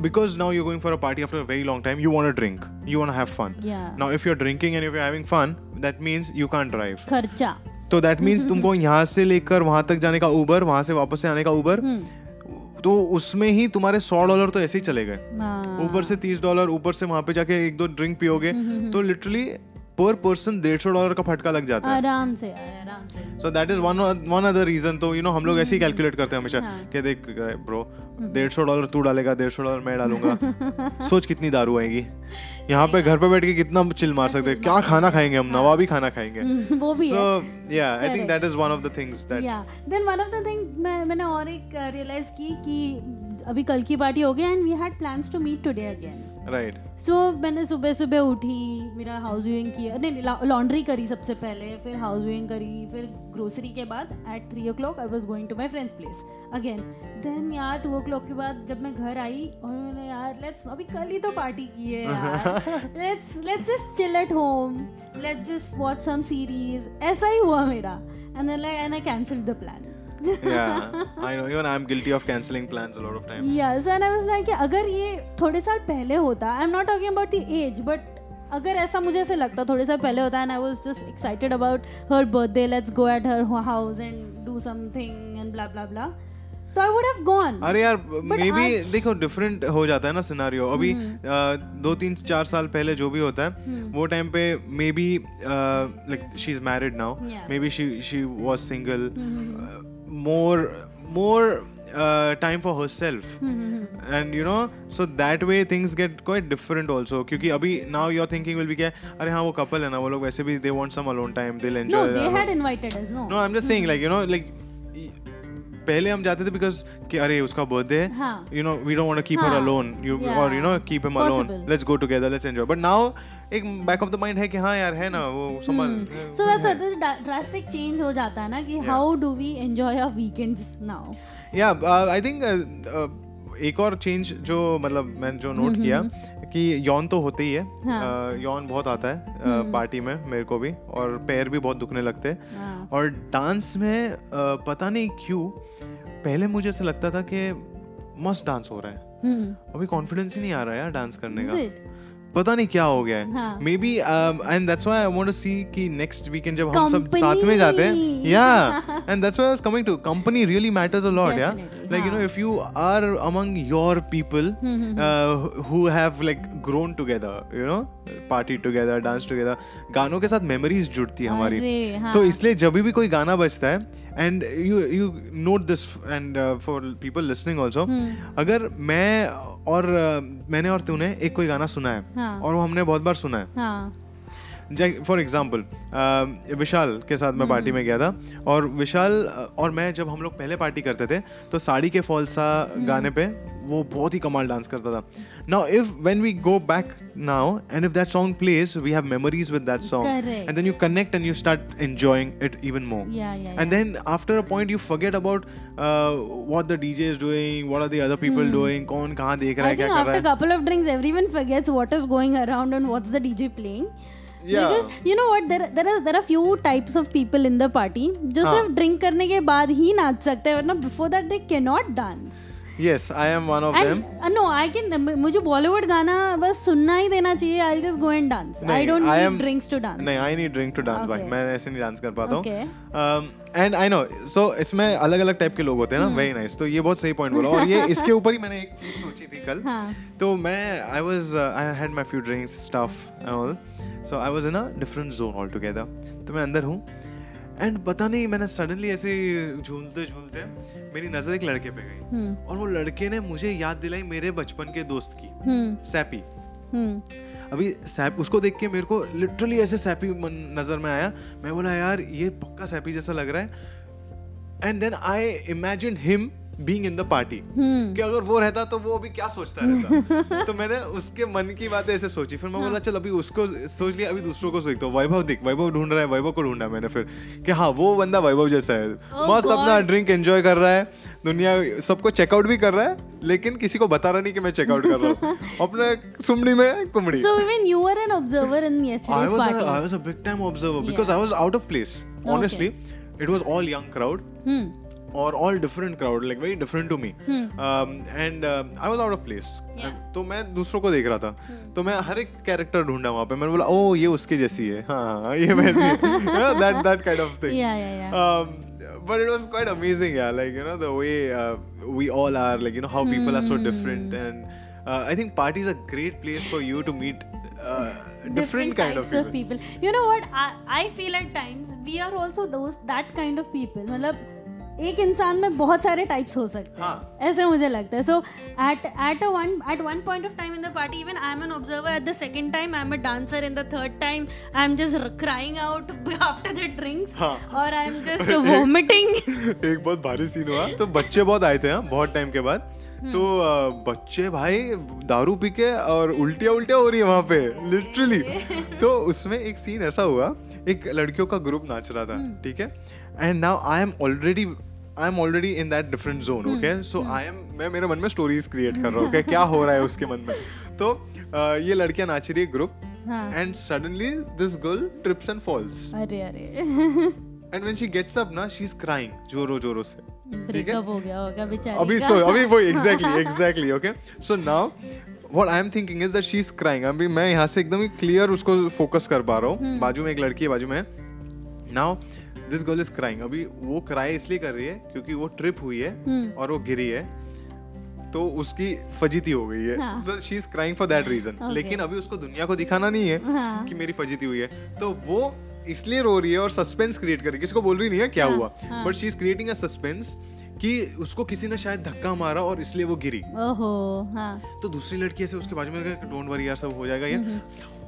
because now you going for a party after very long time you want drink you want have
fun
now if you are drinking and if you having fun that means you can't drive
खर्चा।
तो that means तुमको यहाँ से लेकर वहाँ तक जाने का उबर वहाँ से वापस से आने का उबर
हम्म।
तो उसमें ही तुम्हारे सौ डॉलर तो ऐसे ही चले गए।
हाँ।
ऊपर से तीस डॉलर ऊपर से वहाँ पे जाके एक दो ड्रिंक पियोगे तो लिटरली पर पर्सन डेढ़ सौ डॉलर का फटका लग जाता है।
आराम से यार आराम से।
So that is one one other reason तो यू नो हम लोग ऐसे ही कैलकुलेट करते हैं हमेशा
हाँ।
कि देख ब्रो डेढ़ सौ डॉलर तू डालेगा डेढ़ सौ डॉलर मैं डालूँगा। सोच कितनी दारू आएगी। यहाँ पे घर पे बैठ के कितना चिल मार सकते हैं। क्या खाना खाएँगे हम? नवाबी खाना खाएँगे।
हम्म, वो भी है।
So yeah
I
think that is one of the things
that yeah then one of the thing मैंने और एक रियलाइज़ की कि अभी कल की पार्टी हो गई and we had plans to meet today again
right
so मैंने सुबह सुबह उठी मेरा हाउस व्यूइंग किया। नहीं लॉन्ड्री करी सबसे पहले फिर हाउस व्यूइंग करी फिर ग्रोसरी के बाद at three o'clock I was going to my friends place again then यार टू ओ क्लॉक के बाद जब मैं घर आई और मैंने यार लेट्स अभी कल ही तो पार्टी की है यार। Let's let's just chill at home let's just watch some series ऐसा ही हुआ मेरा। And like and I cancel the plan
yeah i know. Even i'm guilty of canceling plans a lot of times.
Yes and I was like अगर ये थोड़े साल पहले होता I am not talking about the age but अगर ऐसा मुझे ऐसे लगता थोड़े साल पहले होता and I was just excited about her birthday let's go at her house and do something and blah blah blah तो आई वुड हैव गॉन
अरे यार मे बी देखो डिफरेंट हो जाता है ना सिनारियो अभी
हम्म।
दो तीन चार साल पहले जो भी होता है वो टाइम पे maybe like she
is married
now hmm, maybe she she was single more more time for herself
hmm,
and you know so that way things get quite different also क्योंकि अभी now your thinking will be क्या अरे हाँ वो couple है ना वो लोग वैसे भी they want some alone time they
know
enjoy
they had invited us no
no I am just saying like you know like पहले हम जाते थे बिकॉज़ कि अरे उसका बर्थडे है
हाँ
you know we don't want to keep her
हाँ,
alone. You
yeah.
or you know keep him alone.
Possible.
let's go together एक बैक ऑफ़ द माइंड है कि हाँ यार है ना वो संभाल
सो दैट्स ड्रास्टिक चेंज हो जाता है ना कि how do we enjoy our weekends now
yeah uh, i think uh, uh, एक और चेंज जो मतलब मैंने जो नोट किया कि यौन तो होते ही है।
हाँ।
यौन बहुत आता है पार्टी में मेरे को भी और पैर भी बहुत दुखने लगते हैं।
हाँ।
और डांस में पता नहीं क्यों पहले मुझे ऐसा लगता था कि मस्त डांस हो रहा है।
हम्म।
अभी कॉन्फिडेंस ही नहीं आ रहा है यार डांस करने का? पता नहीं क्या हो गया है। Maybe and that's why I want to see कि नेक्स्ट वीकेंड जब हम सब साथ में जाते हैं. या that's why I was coming to company really matters a lot या
Definitely,
लाइक यू नो
हाँ.
If you are among your people who have like grown together you know party together dance together गानों के साथ memories जुड़ती है हमारी. तो इसलिए जब भी कोई गाना बजता है and you you note this and for people listening
hmm.
अगर मैं और uh, मैंने और तूने एक कोई गाना सुना है. और वो हमने बहुत बार सुना हाँ फॉर एग्ज़ाम्पल um, विशाल के साथ मैं पार्टी में गया था और विशाल uh, और मैं जब हम लोग पहले पार्टी करते थे तो साड़ी के फॉल्सा गाने पे वो बहुत ही कमाल डांस करता था। Now if when we go back now and if that song plays we have memories
with
that song and then you connect and you start enjoying it
even more
and then after a point you forget about what the DJ is doing what are the other people doing कौन कहाँ देख रहा है क्या कर रहा है। Yeah.
Because you know what, there there are there are few types of people in the party. जो
हाँ.
सिर्फ़ ड्रिंक करने के बाद ही नाच सकते हैं वरना before that they can not dance
yes I am one of them.
And no I can मुझे बॉलीवुड गाना बस सुनना ही देना चाहिए I just go and dance
I
don't
I
need
am-
drinks to dance
नहीं I need drink to dance भाई. मैं ऐसे नहीं डांस कर पाता
Okay.
हूँ एंड आई नो सो इसमें अलग अलग टाइप के लोग होते हैं
Hmm.
ना वेरी नाइस तो ये बहुत सही पॉइंट बोला। और ये इसके ऊपर ही मैंने एक चीज़ सोची थी कल।
हाँ.
तो मैं I was I had my few drinks stuff and all so I was in a different zone altogether तो मैं अंदर हूँ। एंड पता नहीं मैंने सडनली ऐसे झूलते झूलते मेरी नज़र एक लड़के पे गई।
हम्म।
और वो लड़के ने मुझे याद दिलाई मेरे बचपन के दोस्त की
हम्म।
सैपी
हम्म।
अभी सैप उसको देख के मेरे को लिटरली ऐसे सैपी नज़र में आया। मैं बोला यार ये पक्का सैपी जैसा लग रहा है। And then I imagine him being in the
party
कि अगर वो रहता तो वो अभी क्या सोचता रहता। तो मैंने उसके मन की बातें ऐसे सोची। फिर मैं
हाँ।
बोला चल अभी उसको सोच लिया अभी दूसरों को सोचता हूँ। वैभव दिख वैभव ढूंढ रहा है वैभव को ढूंढा मैंने फिर। कि हाँ वो बंदा वैभव जैसा है।
Oh
मस्त अपना ड्रिंक एंजॉय कर रहा है। दुनिया सबको चेकआउट भी कर रहा है लेकिन किसी को बता रहा नहीं कि मैं चेकआउट कर रहा हूँ। अपने सुमड़ी में कुमड़ी।
So even you were an observer in
I
yesterday's
was
party.
a, I was a big time observer because
Yeah.
I was out of place. Honestly, it was all young crowd.
Hmm.
Very different to me.
Hmm.
Um, and uh, I was out of place.
Yeah. Hmm.
तो मैं दूसरों को देख रहा था तो मैं हर एक कैरेक्टर ढूंढा वहाँ पे मैंने बोला ओ ये उसकी जैसी है हाँ ये वैसी है that that
kind of thing
um, but it was quite amazing yeah like you know the way uh, we all are like you know how people are so different
Hmm.
and uh, i think party is a great place for you to meet uh, different, kind of people,
You know what? I, I feel at times we are also those that kind of people. मतलब एक इंसान में बहुत सारे types हो सकते हैं।
हाँ.
ऐसे मुझे लगता है। So at at a one at one point of time in the party even I am an observer at the second time I am a dancer in the third time I am just crying out after the
drinks.
और I am just vomiting
एक बहुत भारी scene हुआ। तो बच्चे बहुत आए थे हाँ, बहुत टाइम के बाद। तो बच्चे भाई दारू पी के और उल्टिया उल्टिया हो रही है वहाँ पे लिटरली तो उसमें एक सीन ऐसा हुआ एक लड़कियों का ग्रुप नाच रहा था ठीक है? And now I am already I am already in that different zone okay so I am मैं मेरे मन में स्टोरीज क्रिएट कर रहा हूँ कि क्या हो रहा है उसके मन में? तो अ, ये लड़कियाँ नाच रही है
group
and suddenly this girl trips and falls
अरे अरे।
And when she gets up ना शी इज़ क्राइंग जोरों जोरों से ठीक है?
ब्रेकअप हो गया होगा बेचारी
अभी सो अभी वो exactly exactly okay so now what I am thinking is that she is crying अभी मैं यहाँ से एकदम क्लियर उसको फोकस कर पा रहा
हम्म।
हूँ बाजू में एक लड़की है बाजू में now this girl is crying अभी वो क्राई इसलिए कर रही है क्योंकि वो ट्रिप हुई है
हम्म।
और वो गिरी है तो उसकी फजीती हो गई है। So she is crying for that
reason
लेकिन अभी उसको दुनिया को दिखाना नहीं है
हाँ।
कि मेरी फजीती हुई है। तो वो इसलिए रो रही है और सस्पेंस क्रिएट कर रही है। किसी को बोल रही नहीं है क्या
हाँ,
हुआ। But she is creating a suspense कि उसको किसी ने शायद धक्का मारा और इसलिए वो गिरी।
ओहो हाँ।
तो दूसरी लड़की ऐसे उसके बाजू में डोंट वरी यार सब हो जाएगा यार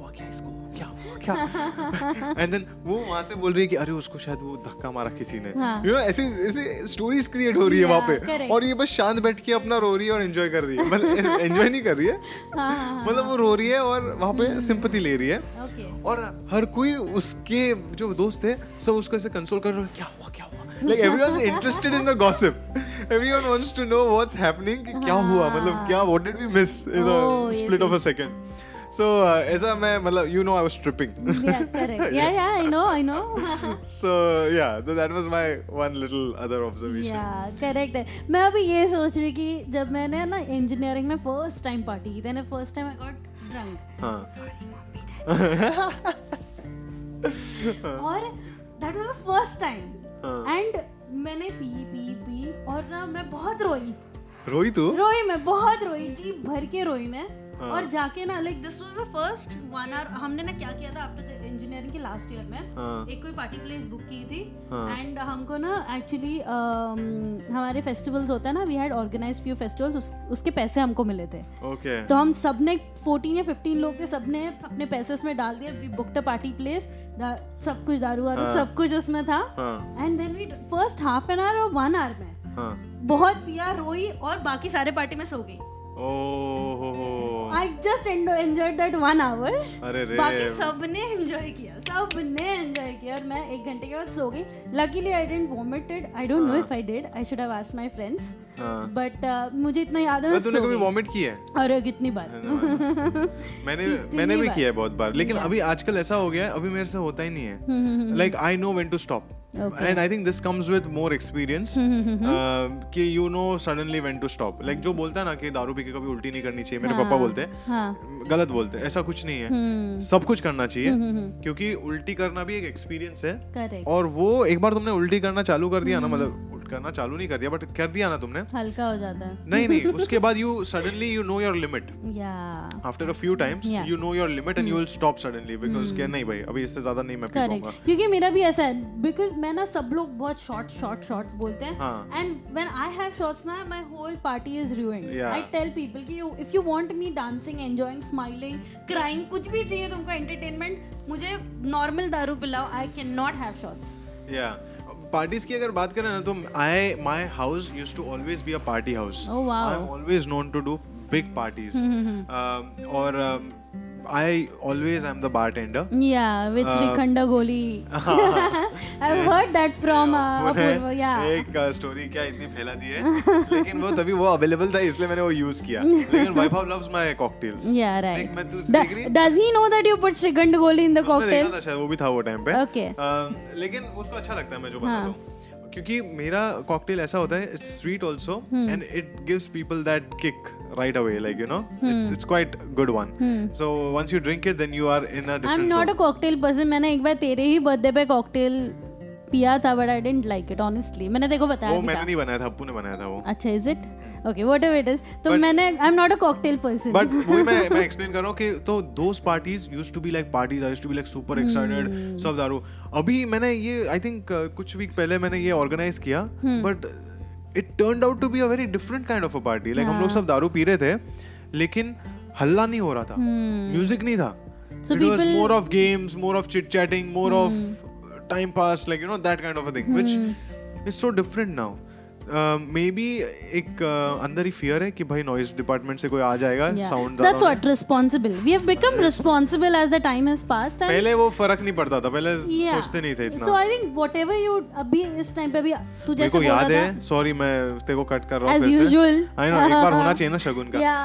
हुआ क्या इसको? क्या हुआ क्या? एंड देन वो वहाँ से बोल रही है कि अरे उसको शायद वो धक्का मारा किसी ने।
हाँ।
यू नो ऐसे ऐसे स्टोरीज क्रिएट हो रही है वहाँ पे। और ये बस शांत बैठ के अपना रो रही है और एंजॉय कर रही है। मतलब एंजॉय नहीं कर रही है।
हाँ हाँ
मतलब वो रो रही है और वहाँ पे। सिंपथी ले रही है।
ओके
और हर कोई उसके जो दोस्त थे सब उसको ऐसे कंसोल कर रहे हैं क्या हुआ क्या हुआ? Like everyone is interested in the gossip everyone wants to know what's happening कि क्या हुआ? मतलब क्या what did we miss in a
Oh, yes,
split of a second? So uh, ऐसा मैं मतलब you know I was tripping.
Yeah, correct. Yeah, yeah, I know, I know.
so yeah th- that was my one little other observation.
या correct है मैं अभी ये सोच रही कि जब मैंने ना इंजीनियरिंग में फ़र्स्ट टाइम पार्टी थी first time I got drunk
हाँ।
सॉरी मम्मी और that was the first
time.
And मैंने पी पी पी और ना मैं बहुत रोई.
रोई तू?
रोई मैं बहुत रोई. जी भर के रोई मैं.
हाँ।
और जाके ना like this was the first one hour हमने ना क्या किया था आफ्टर द इंजीनियरिंग के लास्ट ईयर में
हाँ।
एक कोई पार्टी प्लेस बुक की थी
हाँ।
एंड हमको ना एक्चुअली हमारे फेस्टिवल्स होता है ना we had organise few festivals उस, उसके पैसे हमको मिले थे
okay
तो हम सबने 14 या 15 लोग थे सबने अपने पैसे उसमें डाल दिए we booked a party place सब कुछ दारू वारू
हाँ।
सब कुछ उसमें था
हाँ
and then we first half an hour और वन आवर में
हाँ
बहुत पिया रोई और बाकी सारे पार्टी में सो गई
हो हो
I just enjoyed that one hour
अरे रे।
बाकी सबने एंजॉय किया सबने एंजॉय किया। और मैं एक घंटे के बाद सो गई। Luckily I didn't vomited I
don't
know. If I did I should have asked my
friends
but मुझे इतना याद है
तूने कभी वॉमिट की है?
अरे कितनी बार?
मैंने मैंने भी किया है बहुत बार। लेकिन अभी आजकल ऐसा हो गया है अभी मेरे से होता ही नहीं है। Like I know when to
stop.
And I think this comes with more experience कि you know suddenly when to stop like जो बोलता है ना कि दारू पी के कभी उल्टी नहीं करनी चाहिए मेरे
हाँ,
पापा बोलते हैं।
हाँ।
गलत बोलते हैं ऐसा कुछ नहीं है।
hmm.
सब कुछ करना चाहिए
हम्म, हम्म,
क्योंकि उल्टी करना भी एक एक्सपीरियंस है।
Correct.
और वो एक बार तुमने उल्टी करना चालू कर दिया ना
हम्म।
मतलब करना चालू नहीं कर दिया बट कर दिया ना तुमने?
हल्का हो जाता है।
नहीं नहीं उसके बाद you suddenly you know your limit
या।
After a
few times.
You. Know your limit and you will stop suddenly because क्या नहीं भाई अभी इससे ज़्यादा नहीं मैं पी
करेक्ट
पाऊँगा।
क्योंकि मेरा भी ऐसा है बिकॉज़ मैं ना सब लोग बहुत शॉर्ट शॉर्ट शॉर्ट्स बोलते हैं।
हाँ।
And when I have shots ना my whole party is
ruined
I tell people कि if you want me dancing enjoying smiling crying कुछ भी चाहिए तुमको एंटरटेनमेंट मुझे नॉर्मल दारू पिलाओ I can not have shots
या। पार्टीज़ की अगर बात करें ना तो I my house used to always be a party house
Oh,
I am always known to do big
parties
और I always I am the bartender
या which
Uh,
रिखंड गोली I have heard that from Apoorva या
एक story क्या इतनी फैला दी है? लेकिन वो तभी वो अवेलेबल था इसलिए मैंने वो यूज़ किया। लेकिन Vaibhav loves my cocktails
Yeah, right.
मैं तू देख रही
Does he know that you put Shrikand Goli in the
उसने
cocktail?
देखा था शायद वो भी था वो टाइम पे।
Okay.
अ, लेकिन उसको अच्छा लगता है मैं जो
हाँ.
बनाता हूँ क्योंकि मेरा कॉकटेल ऐसा होता है it's sweet
also.
And it gives people that kick right away like you know hmm. it's it's quite good one.
Hmm.
so once you drink it then you are in a different
not a
zone.
Cocktail person मैंने एक बार तेरे ही birthday पे cocktail पिया था but I didn't like it honestly मैंने देखो बताया
वो मैंने नहीं बनाया था अप्पू ने बनाया था वो।
अच्छा is it okay whatever it is तो मैंने I am not a cocktail person
but वही मैं मैं एक्सप्लेन कर रहा हूँ कि तो those parties used to be like parties I used to be like super excited सब दारू। अभी मैंने ये आई थिंक कुछ वीक पहले मैंने ये ऑर्गेनाइज किया but it turn out to be a very different kind of a party like हम लोग सब दारू पी रहे थे लेकिन हल्ला नहीं हो रहा था। म्यूज़िक नहीं था।
It
was more of games more of chit chatting more of time pass like you know that kind of a thing which is so different now maybe एक uh, अंदर ही फियर है कि भाई नॉइज़ डिपार्टमेंट से कोई आ जाएगा
sound that's what responsible we have become responsible as the time has passed
पहले वो फरक नहीं पड़ता था पहले सोचते नहीं थे इतना।
So I think whatever you अभी इस टाइम पे भी तू जैसे बोल रहा
है सॉरी मैं तेरे को कट कर रहा हूँ
As
फिर से। आई नो एक बार होना चाहिए ना शगुन का।
या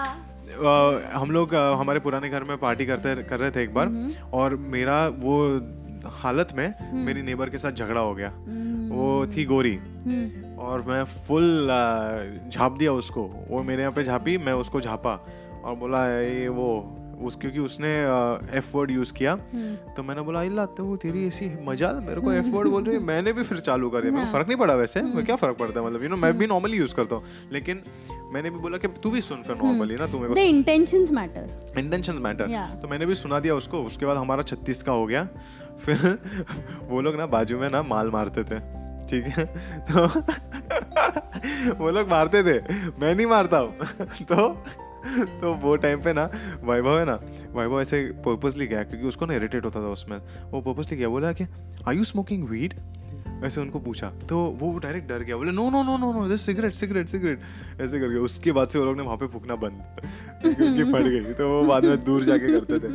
अ, हम लोग अ, हमारे पुराने घर में पार्टी करते कर रहे थे एक बार और मेरा वो हालत में मेरी नेबर के साथ झगड़ा हो गया। वो थी गोरी। और मैं फुल झाप दिया उसको। वो मेरे यहाँ पे झापी मैं उसको झापा और बोला ये वो उस क्योंकि उसने एफ़ वर्ड यूज़ किया। तो मैंने बोला इल्ला तो तेरी ऐसी मजाल मेरे को एफ़ वर्ड बोल रही है मैंने भी फिर चालू कर दिया। मेरे को फ़र्क नहीं पड़ा वैसे मैं क्या फ़र्क पड़ता है? मतलब यू नो मैं भी नॉर्मली यूज़ करता हूँ। लेकिन मैंने भी बोला कि तू भी सुन फिर नॉर्मली ना तू मेरे
इंटेंशंस मैटर
को इंटेंशन मैटर तो मैंने भी सुना दिया उसको उसके बाद हमारा छत्तीस का हो गया। फिर वो लोग ना बाजू में ना माल मारते थे। ठीक है? तो वो लोग मारते थे। मैं नहीं मारता हूँ। तो तो वो टाइम पे ना, वैभव है ना, वैभव ऐसे पर्पसली गया, क्योंकि उसको ना इरिटेट होता था उसमें। वो पर्पसली गया, बोला कि आई यू स्मोकिंग वीड ऐसे उनको पूछा तो वो डायरेक्ट डर गया बोले no no no no no this cigarette cigarette cigarette ऐसे करके उसके बाद से वो लोग ने वहाँ पे फूकना बंद क्योंकि फट गई तो वो बाद में दूर जाके करते थे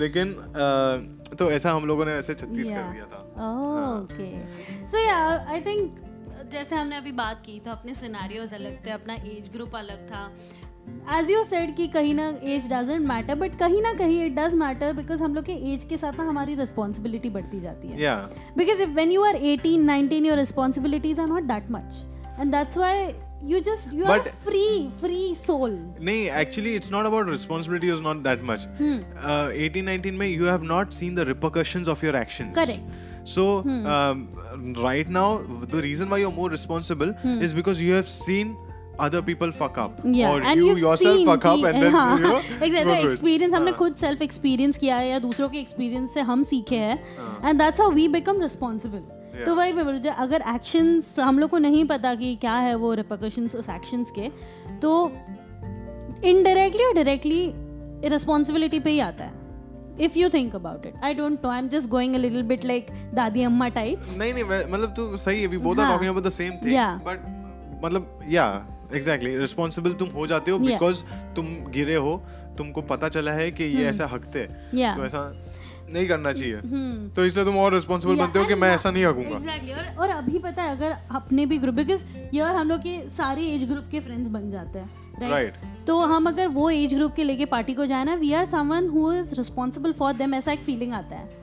लेकिन अ, तो ऐसा हम लोगों ने ऐसे छत्तीस yeah. कर दिया था
okay. So yeah, I think जैसे हमने अभी बात की तो अपने सिनारियोज अलग थे अपना एज ग्रुप अलग था एज यू सेड कि कहीं ना एज डजेंट मैटर बट कहीं ना कहीं इट डज मैटर बिकॉज़ हम लोग के एज के साथ ना हमारी रिस्पॉन्सिबिलिटी बढ़ती जाती है because if when you are eighteen nineteen your responsibilities are not that much and that's why just you are
But-
free free soul
नहीं actually it's not about responsibility is not that much eighteen nineteen में you have not seen the repercussions of your actions
Correct.
so hmm. um, right now the reason why you're more responsible hmm. is because you have seen other people fuck up
Yeah,
or
and
you yourself fuck up and then
हाँ,
you know
exactly, experience हमने
हाँ.
खुद self experience किया है या दूसरों के experience से हम सीखे हैं
हाँ.
And that's how we become
Yeah.
तो वही मैं अगर एक्शंस हम लोग को नहीं पता कि क्या है वो रिपोकशंस उस एक्शंस के तो इनडायरेक्टली और डायरेक्टली रिस्पॉन्सिबिलिटी पे ही आता है if you think about it I don't know I am just going a little bit like दादी अम्मा टाइप्स
नहीं नहीं मतलब तू सही है we
both
are. Talking about the same
thing
but मतलब या एग्जैक्टली रिस्पॉन्सिबल तुम हो जाते हो बिकॉज़ Yeah. तुम गिरे हो तुमको पता चला है कि ये ऐसा हकते हैं।
या
तो ऐसा नहीं करना चाहिए।
हम्म
तो इसलिए तुम और रिस्पॉन्सिबल
Yeah,
बनते हो कि मैं ऐसा नहीं हकूँगा।
एग्जैक्टली और और अभी पता है अगर अपने भी ग्रुप बिकॉज़ यार हम लोग के सारे एज ग्रुप के फ्रेंड्स बन जाते हैं राइट
राइट
तो हम अगर वो एज ग्रुप के लेके पार्टी को जाए ना we are someone who is responsible for them ऐसा एक फीलिंग आता है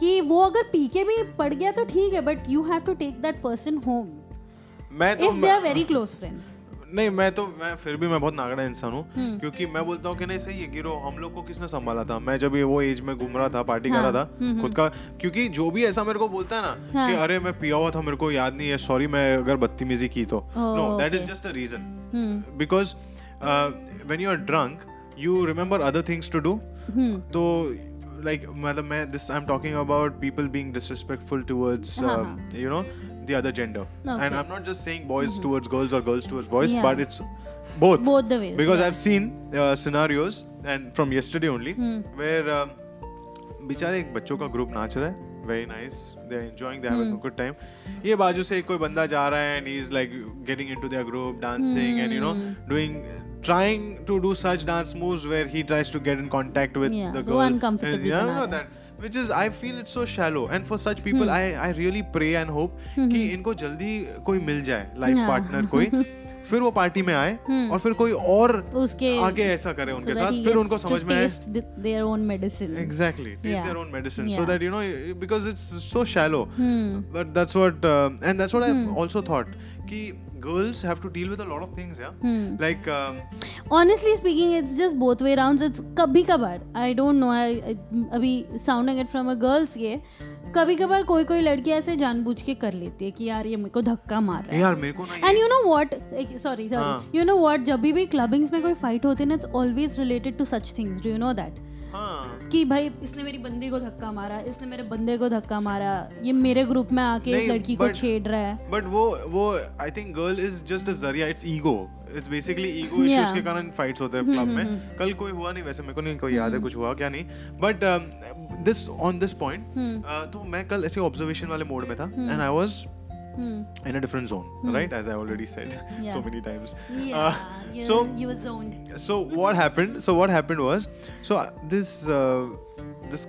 कि वो अगर पी के भी पड़ गया तो ठीक है but you have to take that person home
मैं तो
if they are very close friends
नहीं मैं तो मैं फिर भी मैं बहुत नागड़ा इंसान हूँ
हम्म।
क्योंकि मैं बोलता हूँ कि नहीं सही है गिरो हम लोग को किसने संभाला था? मैं जब ये वो एज में घूम रहा था पार्टी कर
हाँ,
रहा था
हम्म,
खुद का क्योंकि जो भी ऐसा मेरे को बोलता है ना
हाँ।
कि अरे मैं पिया हुआ था मेरे को याद नहीं है सॉरी मैं अगर बदतमीजी की तो। No that
is
just a reason
hmm.
Because when you are drunk you remember other things to do
hmm.
तो लाइक मतलब मैं this I'm talking about people being disrespectful towards
हाँ,
um,
हाँ.
The other gender
Okay.
and I'm not just saying boys mm-hmm. towards girls or girls towards boys
Yeah.
but it's both
both the ways
because
yeah.
I've seen uh, scenarios and from yesterday only
Hmm.
where um, बेचारे एक बच्चों का group नाच रहा है very nice they are enjoying they having a good time ये बाजू से कोई बंदा जा रहा है and he is like getting into their group dancing and you know doing trying to do such dance moves where he tries to get in contact with
Yeah,
the girl
uncomfortable
and, you know that which is I feel it's so shallow and for such people hmm. I I really pray and hope hmm. कि इनको जल्दी कोई मिल जाए life. Partner कोई फिर वो party में आए
Hmm.
और फिर कोई और
उसके
आगे ऐसा करे उनके
so
साथ फिर उनको समझ में आए
Yeah. Yeah. Hmm.
uh, कि girls have to deal with a lot of things yeah
Hmm.
like um,
honestly speaking it's just both way rounds it's कभी कभार I don't know I, I अभी sounding it from a girls ये कभी कभार कोई कोई लड़की ऐसे जानबूझ के कर लेती है कि यार ये मेरे को धक्का मार रहा है।
यार मेरे को
and you know what
sorry.
Sorry you know what जब भी भी क्लबिंग्स में कोई फाइट होती है ना it's always related to such things do you know that
हाँ।
कि भाई इसने मेरी बंदी को धक्का मारा इसने मेरे बंदे को धक्का मारा ये मेरे ग्रुप में आके इस लड़की को छेड़ रहा है।
बट वो वो I think girl is just a ज़रिया it's ego it's basically
ego
issues के कारण फाइट्स होते हैं क्लब में। कल कोई हुआ नहीं वैसे मेरे को नहीं कोई याद है कुछ हुआ क्या नहीं। But this on this point तो मैं कल ऐसे ऑब्जर्वेशन वाले मोड में था and I was
Hmm.
in a different zone right as i already said
Yeah.
so many times
Yeah,
Uh,
you,
so
you were zoned.
so what happened so what happened was so uh, this uh, this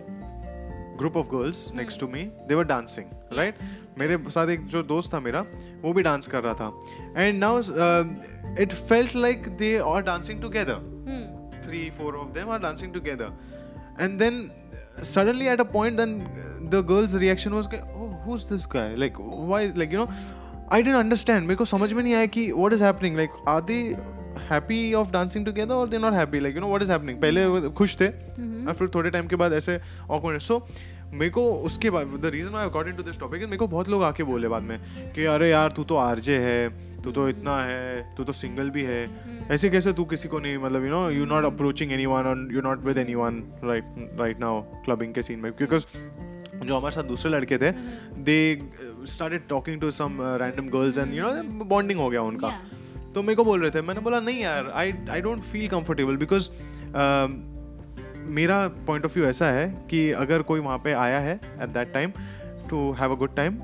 group of girls next to me they were dancing right मेरे साथ एक जो दोस्त था मेरा वो भी dance कर रहा था and now it felt like they are dancing together
Hmm.
three four of them are dancing together and then suddenly at a point then the girl's reaction was like, oh who's this guy? Like why like you know i didn't understand. मेरे को समझ में नहीं आया कि what is happening? Like are they happy of dancing together or they're not happy? Like you know what is happening? पहले खुश थे और फिर थोड़े टाइम के बाद ऐसे awkward so मेरे को उसके बाद the reason I got into this topic मेरे को बहुत लोग आके बोले बाद में कि अरे यार तू तो आरजे है तू तो इतना है तू तो सिंगल भी है। ऐसे कैसे तू किसी को नहीं मतलब you know you not approaching anyone you not with anyone right right now clubbing के सीन में। बिकॉज़ जो हमारे साथ दूसरे लड़के थे they started talking to some random girls and you know bonding हो गया उनका। तो मेरे को बोल रहे थे मैंने बोला नहीं यार I I don't feel comfortable because मेरा पॉइंट ऑफ़ व्यू ऐसा है कि अगर कोई वहाँ पे आया है at that time to have a good
time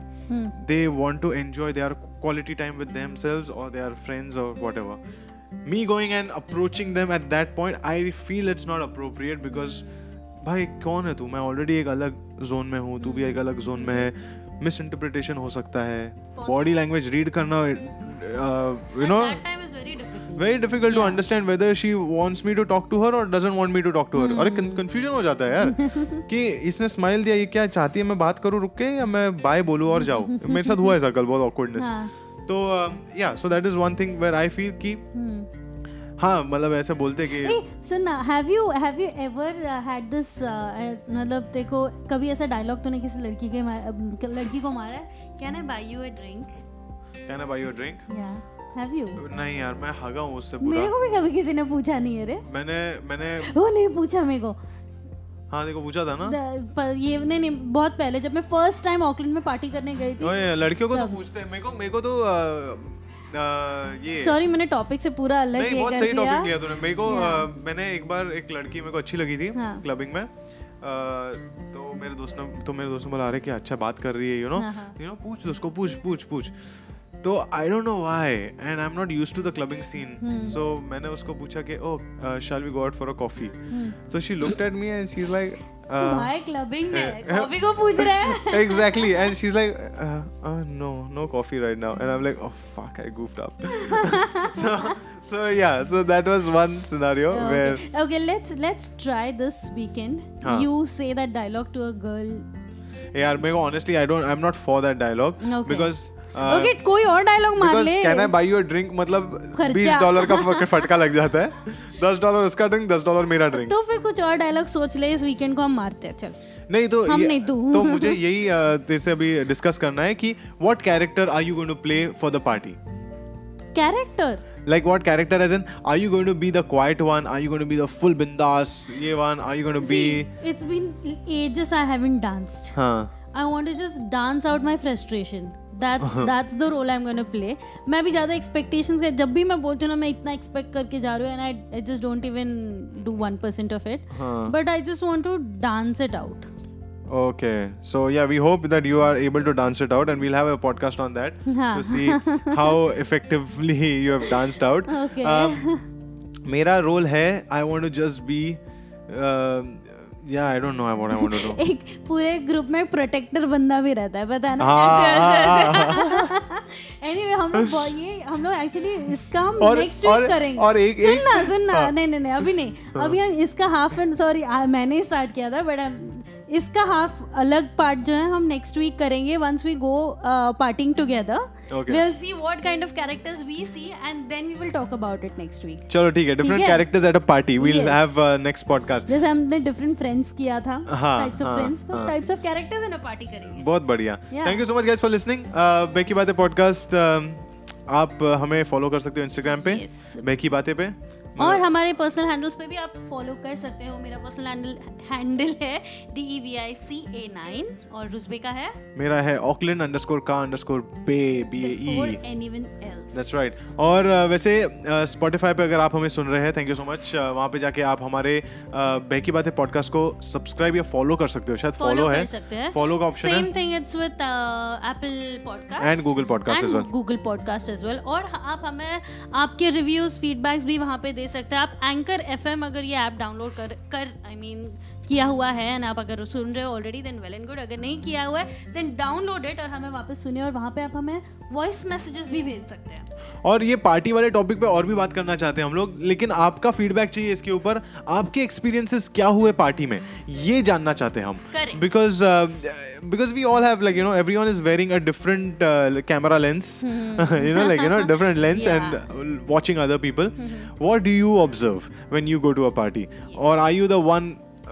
they want to enjoy they are quality time with themselves और दे आर फ्रेंड्स और whatever me going and approaching them at that point I feel it's not appropriate because भाई कौन है तू? मैं already एक अलग zone में हूँ तू भी एक अलग जोन में है। मिस इंटरप्रिटेशन हो सकता है। बॉडी लैंग्वेज रीड करना
you know difficult.
to
Yeah.
understand whether she wants me to talk to her or doesn't want me to talk to her. अरे
Hmm.
कंफ्यूजन हो जाता है यार कि इसने स्माइल दिया ये क्या चाहती है मैं बात करूँ रुक के या मैं बाय बोलूँ और जाऊँ? मेरे साथ हुआ ऐसा कल बहुत ऑकवर्डनेस
हाँ।
तो या so that is one thing where I feel कि हाँ मतलब ऐसे बोलते कि
सुन ना have you have you ever had this मतलब देखो कभी ऐसा डायलॉग तूने किसी लड़की के लड़की को मारा है? Can I buy you a drink
can I buy your drink
या हैव यू
नहीं यार मैं हगा हूँ उससे पूरा।
मेरे को भी कभी किसी ने पूछा नहीं है रे।
मैंने मैंने
वो नहीं पूछा मेरे को।
हाँ देखो पूछा था ना?
पर ये नहीं नहीं बहुत पहले जब मैं फ़र्स्ट टाइम ऑकलैंड में पार्टी करने गई थी।
लड़कियों को तो पूछते हैं। मेरे को मेरे को तो अ, अ, ये।
सॉरी मैंने टॉपिक से पूरा अलग
नहीं बहुत सही टॉपिक लिया तूने। मेरे को मैंने एक बार एक लड़की मेरे को अच्छी लगी थी
हाँ.
क्लबिंग में। तो मेरे दोस्त ने तो मेरे दोस्त ने बोला अरे क्या अच्छा बात कर रही है यू नो
हाँ, हाँ.
यू नो पूछ उसको पूछ पूछ पूछ। तो I don't know why and I am not used to the clubbing
scene.
So मैंने उसको पूछा कि ओ shall we go out for a
coffee.
तो she looked at me and she is like
तू भाई क्लबिंग में कॉफी को पूछ रहा है
exactly and she's like uh, uh, no no coffee right now and i'm like oh fuck i goofed up so so yeah so that was one scenario where
okay. okay let's let's try this weekend
हाँ.
you say that dialogue to a girl
यार मेरे को honestly i don't i'm not for that dialogue
Okay.
because uh,
okay कोई और dialogue मार ले
can i buy you a drink मतलब
खर्चा।
बीस डॉलर का फटका लग जाता है दस डॉलर उसका ड्रिंक दस डॉलर मेरा ड्रिंक
तो फिर कुछ और डायलॉग सोच ले इस वीकेंड को हम मारते हैं चल
नहीं तो
हम नहीं, तू।
तो मुझे यही uh, तेरे से अभी डिस्कस करना है कि what character are you going to play for the party
character
Like what character as in are you going to be the quiet one? Are you going to be the full bindas? Ye one? Are you going to See, be
it's been ages I haven't danced
हाँ
I want to just dance out my frustration. That's that's the role I'm gonna play. मैं भी ज़्यादा expectations का जब भी मैं बोलती हूँ ना मैं इतना expect करके जा रही हूँ and I I just don't even do one percent of it.
हाँ
But I just want to dance it out.
Okay. So yeah, we hope that you are able to dance it out, and we'll have a podcast on that
हाँ.
to see how effectively you have danced out.
Okay.
Um, मेरा role है I want to just be. Uh, I don't know I what I want to do.
एक पूरे group में protector बंदा भी रहता है पता है ना?
हाँ,
ऐसे
हाँ,
एनीवे हम लोग ये हम लोग एक्चुअली इसका हम नेक्स्ट वीक करेंगे।
और एक-
सुन ना सुन ना
हाँ।
नहीं नहीं नहीं अभी नहीं। अभी हम इसका हाफ़ एंड सॉरी मैंने ही स्टार्ट किया था बट इसका हाफ़ अलग पार्ट जो है हम नेक्स्ट वीक करेंगे once we go partying together
Okay.
we'll see what kind of characters we see and then we will talk about it next week
चलो ठीक है
है?
characters at a party. We'll
Yes.
have uh, next podcast.
जैसे हमने different friends किया था types of friends तो। Types of characters in a party करेंगे
बहुत बढ़िया thank you so much guys for listening Beki बातें पॉडकास्ट आप uh, हमें फॉलो कर सकते हो इंस्टाग्राम पे
Yes.
बेकी बातें पे
और हमारे पर्सनल हैंडल्स पे भी आप फॉलो कर सकते हो। मेरा पर्सनल हैंडल हैंडल है D E V I C A nine और रुजबे का है?
मेरा है ऑकलैंड अंडरस्कोर का underscore bay B
A
E
anyone else
that's right और uh, वैसे स्पॉटिफाई पे अगर आप हमें सुन रहे हैं थैंक यू सो मच वहाँ पे जाके आप हमारे uh, बेकी बातें पॉडकास्ट को सब्सक्राइब या फॉलो कर सकते हो। शायद फॉलो है।
हैं।
फॉलो का
option
same
thing it's with Apple podcast
And Google Podcast as well.
Google podcast as well और आप हमें आपके रिव्यूज़ फीडबैक्स भी वहाँ पे दे सकते हैं। आप एंकर एफएम अगर ये ऐप डाउनलोड कर कर आई I मीन mean, किया हुआ है एंड आप अगर सुन रहे हो already then well and good अगर नहीं किया हुआ है देन डाउनलोड इट और हमें वापस सुनिए और वहाँ पे आप हमें वॉइस मैसेजेस भी भेज सकते हैं।
और ये पार्टी वाले टॉपिक पे और भी बात करना चाहते हैं हम लोग लेकिन आपका फीडबैक चाहिए इसके ऊपर आपके एक्सपीरियंसेस क्या हुए पार्टी में ये जानना चाहते हैं हम. Because because we all have like you know everyone is wearing a different camera lens you know like you know different lens
Yeah.
and uh, watching other people. What do you observe when you go to a party? Or are you the one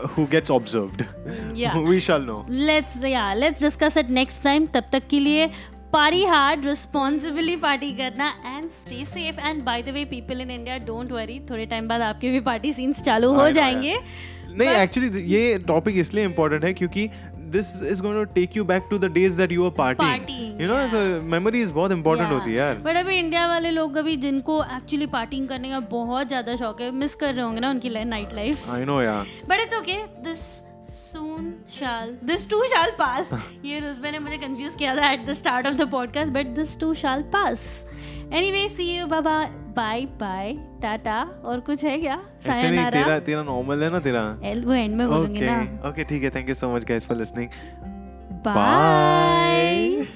who gets observed.
Yeah.
we shall know.
Let's या let's discuss it next time तब तक के लिए party hard responsibly party करना and stay safe and by the way people in India don't worry थोड़े time बाद आपके भी पार्टी सीन्स चालू हो जाएँगे।
नहीं एक्चुअली ये टॉपिक इसलिए इम्पोर्टेंट है क्योंकि this is going to take you back to the days that you are
partying
you know so memories बहुत इंपॉर्टेंट होती है यार।
बट अभी इंडिया वाले लोग अभी जिनको एक्चुअली पार्टिंग करने का बहुत ज़्यादा शौक है मिस कर रहे होंगे ना उनकी नाइट लाइफ
आई नो यार
but it's okay this soon shall this too shall pass ये रुजबे ने मुझे कंफ्यूज किया था at the start of the podcast but this too shall pass anyway way see you Baba bye bye Tata और कुछ है क्या?
नहीं
सायनारा
तेरा तेरा नॉर्मल है ना तेरा?
एल वो एंड में बोलूँगी ना।
ओके ठीक है. Thank you so much guys for listening
bye